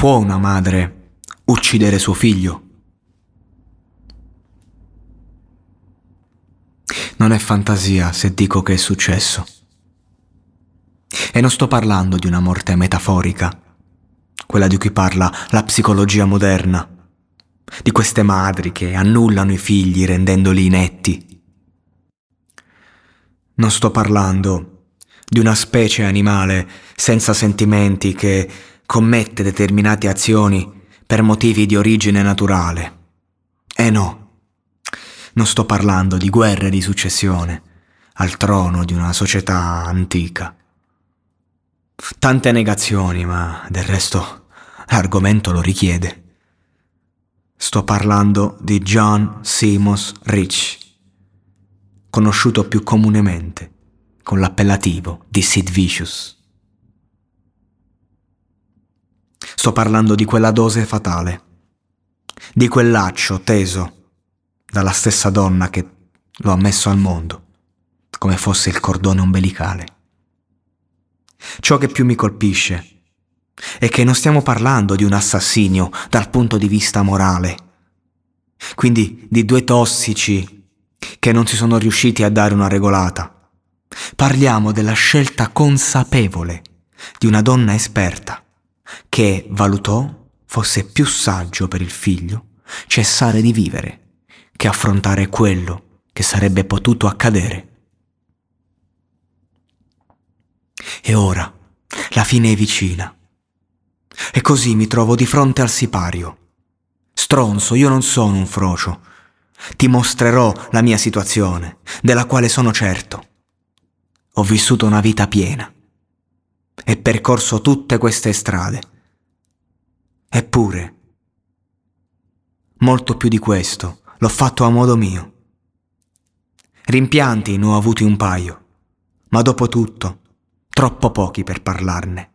Può una madre uccidere suo figlio? Non è fantasia se dico che è successo. E non sto parlando di una morte metaforica, quella di cui parla la psicologia moderna, di queste madri che annullano i figli rendendoli inetti. Non sto parlando di una specie animale senza sentimenti che commette determinate azioni per motivi di origine naturale. Eh no, non sto parlando di guerre di successione al trono di una società antica. Tante negazioni, ma del resto l'argomento lo richiede. Sto parlando di John Seamus Rich, conosciuto più comunemente con l'appellativo di Sid Vicious. Sto parlando di quella dose fatale, di quel laccio teso dalla stessa donna che lo ha messo al mondo, come fosse il cordone ombelicale. Ciò che più mi colpisce è che non stiamo parlando di un assassinio dal punto di vista morale, quindi di due tossici che non si sono riusciti a dare una regolata. Parliamo della scelta consapevole di una donna esperta che valutò fosse più saggio per il figlio cessare di vivere che affrontare quello che sarebbe potuto accadere. E ora la fine è vicina. E così mi trovo di fronte al sipario. Stronzo, io non sono un frocio. Ti mostrerò la mia situazione, della quale sono certo. Ho vissuto una vita piena e percorso tutte queste strade. Eppure, molto più di questo, L'ho fatto a modo mio. Rimpianti ne ho avuti un paio, ma dopo tutto, troppo pochi per parlarne.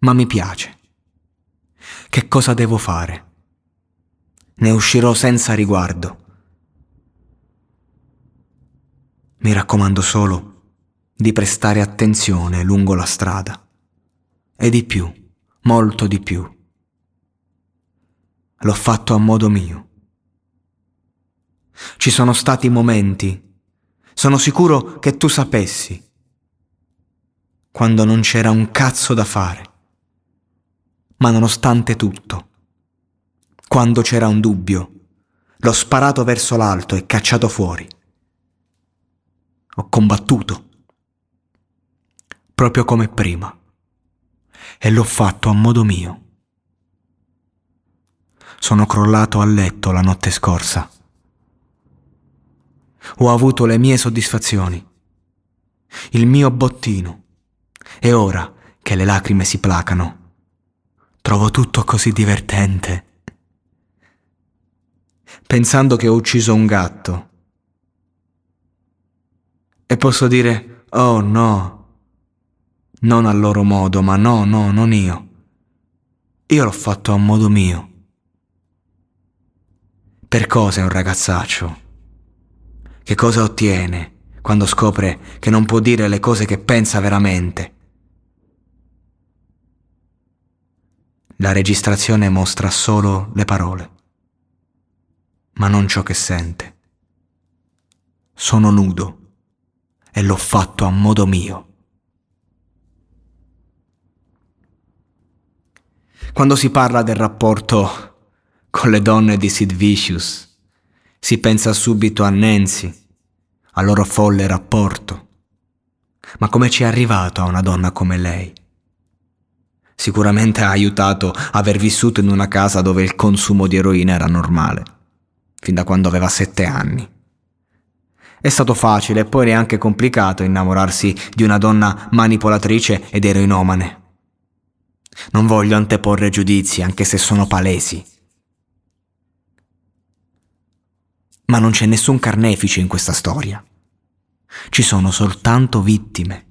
Ma mi piace. Che cosa devo fare? Ne uscirò senza riguardo. Mi raccomando solo di prestare attenzione lungo la strada. E di più, molto di più. L'ho fatto a modo mio. Ci sono stati momenti, sono sicuro che tu sapessi, quando non c'era un cazzo da fare. Ma nonostante tutto, quando c'era un dubbio, l'ho sparato verso l'alto e cacciato fuori. Ho combattuto, proprio come prima, e l'ho fatto a modo mio. Sono crollato a letto la notte scorsa ho avuto le mie soddisfazioni, il mio bottino, e ora che le lacrime si placano, trovo tutto così divertente. Pensando che ho ucciso un gatto. E posso dire, oh no, non al loro modo, ma no, no, non io. Io l'ho fatto a modo mio. Per cosa è un ragazzaccio? Che cosa ottiene quando scopre che non può dire le cose che pensa veramente? La registrazione mostra solo le parole, ma non ciò che sente. Sono nudo e l'ho fatto a modo mio. Quando si parla del rapporto con le donne di Sid Vicious, si pensa subito a Nancy, al loro folle rapporto. Ma come ci è arrivato a una donna come lei? Sicuramente ha aiutato aver vissuto in una casa dove il consumo di eroina era normale, fin da quando aveva sette anni. È stato facile e poi neanche complicato innamorarsi di una donna manipolatrice ed eroinomane. Non voglio anteporre giudizi, anche se sono palesi. Ma non c'è nessun carnefice in questa storia. Ci sono soltanto vittime.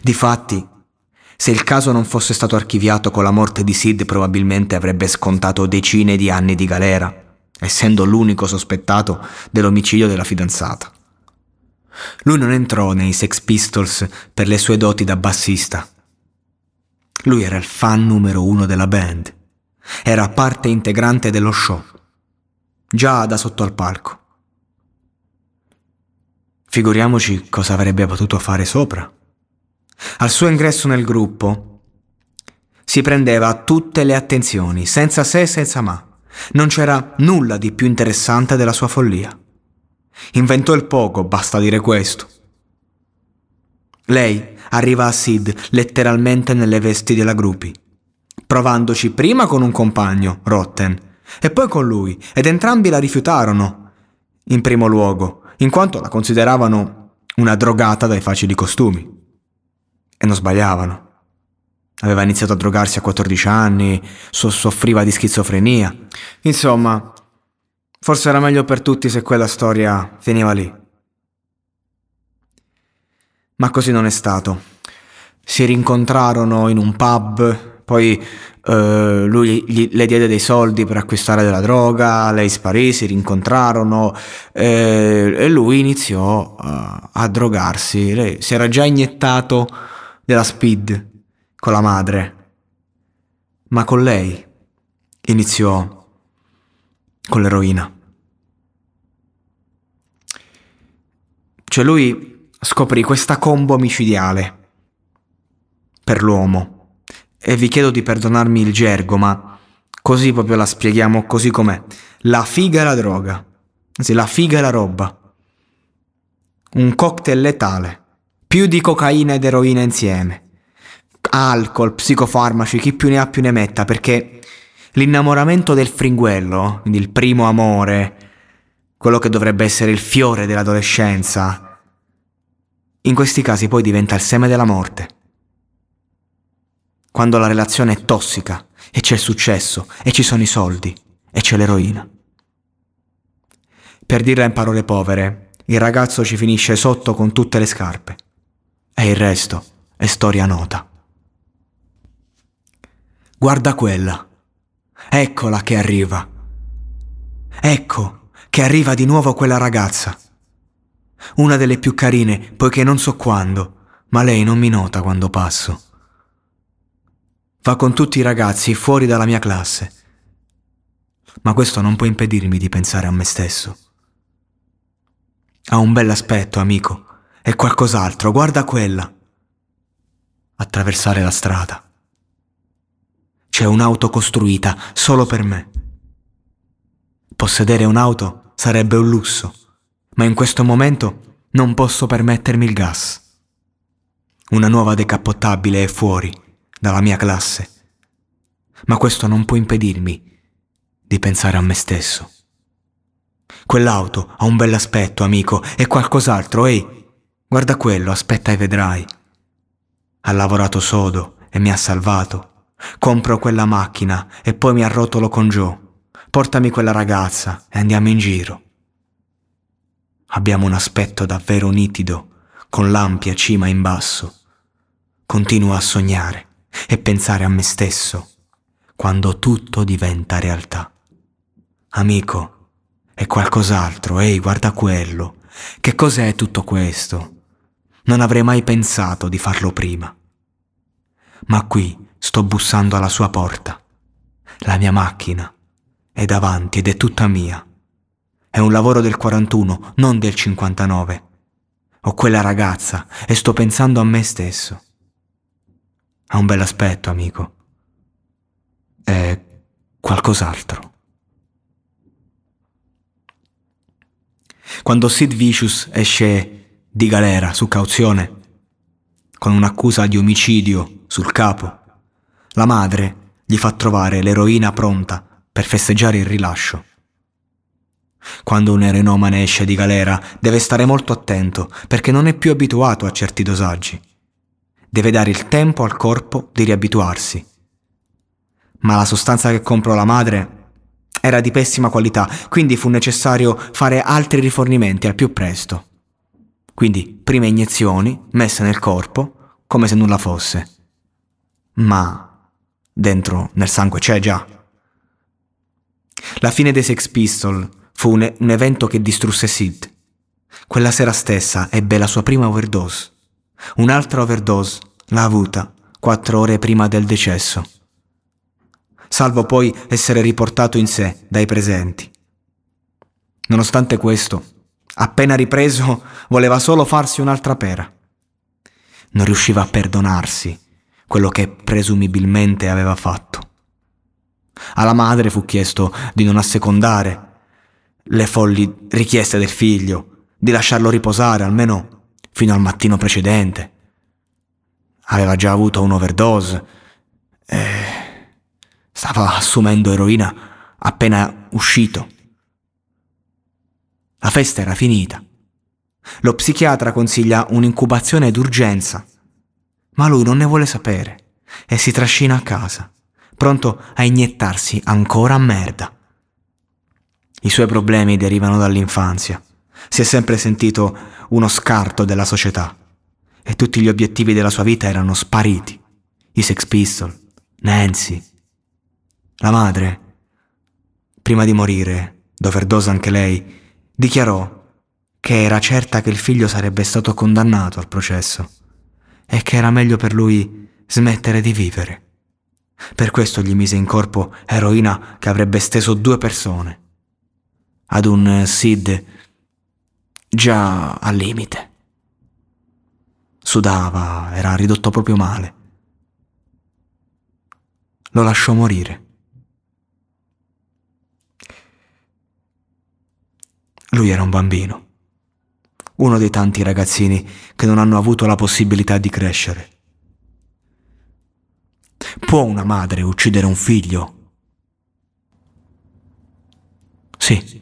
Difatti, se il caso non fosse stato archiviato con la morte di Sid, probabilmente avrebbe scontato decine di anni di galera, essendo l'unico sospettato dell'omicidio della fidanzata. Lui non entrò nei Sex Pistols per le sue doti da bassista. Lui era il fan numero uno della band. Era parte integrante dello show. Già da sotto al palco. Figuriamoci cosa avrebbe potuto fare sopra. Al suo ingresso nel gruppo si prendeva tutte le attenzioni, senza se e senza ma. Non c'era nulla di più interessante della sua follia. Inventò il poco, basta dire questo. Lei arriva a Sid letteralmente nelle vesti della Gruppi, provandoci prima con un compagno, Rotten, e poi con lui, ed entrambi la rifiutarono, in primo luogo, in quanto la consideravano una drogata dai facili costumi. E non sbagliavano. Aveva iniziato a drogarsi a 14 anni, so- soffriva di schizofrenia. Insomma, forse era meglio per tutti se quella storia finiva lì. Ma così non è stato. Si rincontrarono in un pub, poi uh, lui gli, le diede dei soldi per acquistare della droga, lei sparì, si rincontrarono eh, e lui iniziò uh, a drogarsi. Lei si era già iniettato della speed con la madre, ma con lei iniziò con l'eroina. Cioè lui scoprì questa combo micidiale per l'uomo. E vi chiedo di perdonarmi il gergo, ma così proprio la spieghiamo così com'è. La figa e la droga, anzi la figa e la roba. Un cocktail letale, più di cocaina ed eroina insieme. Alcol, psicofarmaci, chi più ne ha più ne metta, perché l'innamoramento del fringuello, quindi il primo amore, quello che dovrebbe essere il fiore dell'adolescenza, in questi casi poi diventa il seme della morte. Quando la relazione è tossica e c'è il successo e ci sono i soldi e c'è l'eroina. Per dirla in parole povere, il ragazzo ci finisce sotto con tutte le scarpe e il resto è storia nota. Guarda quella. Eccola che arriva. Ecco che arriva di nuovo quella ragazza. Una delle più carine, poiché non so quando, ma lei non mi nota quando passo. Va con tutti i ragazzi fuori dalla mia classe. Ma questo non può impedirmi di pensare a me stesso. Ha un bell'aspetto, amico, e qualcos'altro, guarda quella. Attraversare la strada. C'è un'auto costruita solo per me. Possedere un'auto sarebbe un lusso, ma in questo momento non posso permettermi il gas. Una nuova decappottabile è fuori dalla mia classe, ma questo non può impedirmi di pensare a me stesso. Quell'auto ha un bell'aspetto, amico, e qualcos'altro, ehi, guarda quello, aspetta e vedrai. Ha lavorato sodo e mi ha salvato Compro quella macchina e poi mi arrotolo con Joe. Portami quella ragazza e andiamo in giro. Abbiamo un aspetto davvero nitido, con l'ampia cima in basso. Continuo a sognare e pensare a me stesso quando tutto diventa realtà. Amico, è qualcos'altro, ehi, guarda quello. Che cos'è tutto questo? Non avrei mai pensato di farlo prima. Ma qui Sto bussando alla sua porta. La mia macchina è davanti ed è tutta mia. È un lavoro del 41, non del 59. Ho quella ragazza e sto pensando a me stesso. Ha un bel aspetto, amico. È qualcos'altro. Quando Sid Vicious esce di galera su cauzione, con un'accusa di omicidio sul capo, la madre gli fa trovare l'eroina pronta per festeggiare il rilascio. Quando un erenomane esce di galera deve stare molto attento perché non è più abituato a certi dosaggi. Deve dare il tempo al corpo di riabituarsi. Ma la sostanza che comprò la madre era di pessima qualità, quindi fu necessario fare altri rifornimenti al più presto. Quindi prime iniezioni messe nel corpo come se nulla fosse. Ma Dentro, nel sangue c'è già. La fine dei Sex Pistols fu un, un evento che distrusse Sid. Quella sera stessa ebbe la sua prima overdose. Un'altra overdose l'ha avuta quattro ore prima del decesso, salvo poi essere riportato in sé dai presenti. Nonostante questo, appena ripreso, voleva solo farsi un'altra pera. Non riusciva a perdonarsi quello che presumibilmente aveva fatto. Alla madre fu chiesto di non assecondare le folli richieste del figlio, di lasciarlo riposare almeno fino al mattino precedente. Aveva già avuto un'overdose e stava assumendo eroina appena uscito. La festa era finita. Lo psichiatra consiglia un'incubazione d'urgenza, ma lui non ne vuole sapere e si trascina a casa, pronto a iniettarsi ancora merda. I suoi problemi derivano dall'infanzia. Si è sempre sentito uno scarto della società e tutti gli obiettivi della sua vita erano spariti. I Sex Pistol, Nancy. La madre, prima di morire, d'overdose anche lei, dichiarò che era certa che il figlio sarebbe stato condannato al processo e che era meglio per lui smettere di vivere. Per questo gli mise in corpo eroina che avrebbe steso due persone ad un Sid già al limite. Sudava, era ridotto proprio male. Lo lasciò morire. Lui era un bambino, uno dei tanti ragazzini che non hanno avuto la possibilità di crescere. Può una madre uccidere un figlio? Sì.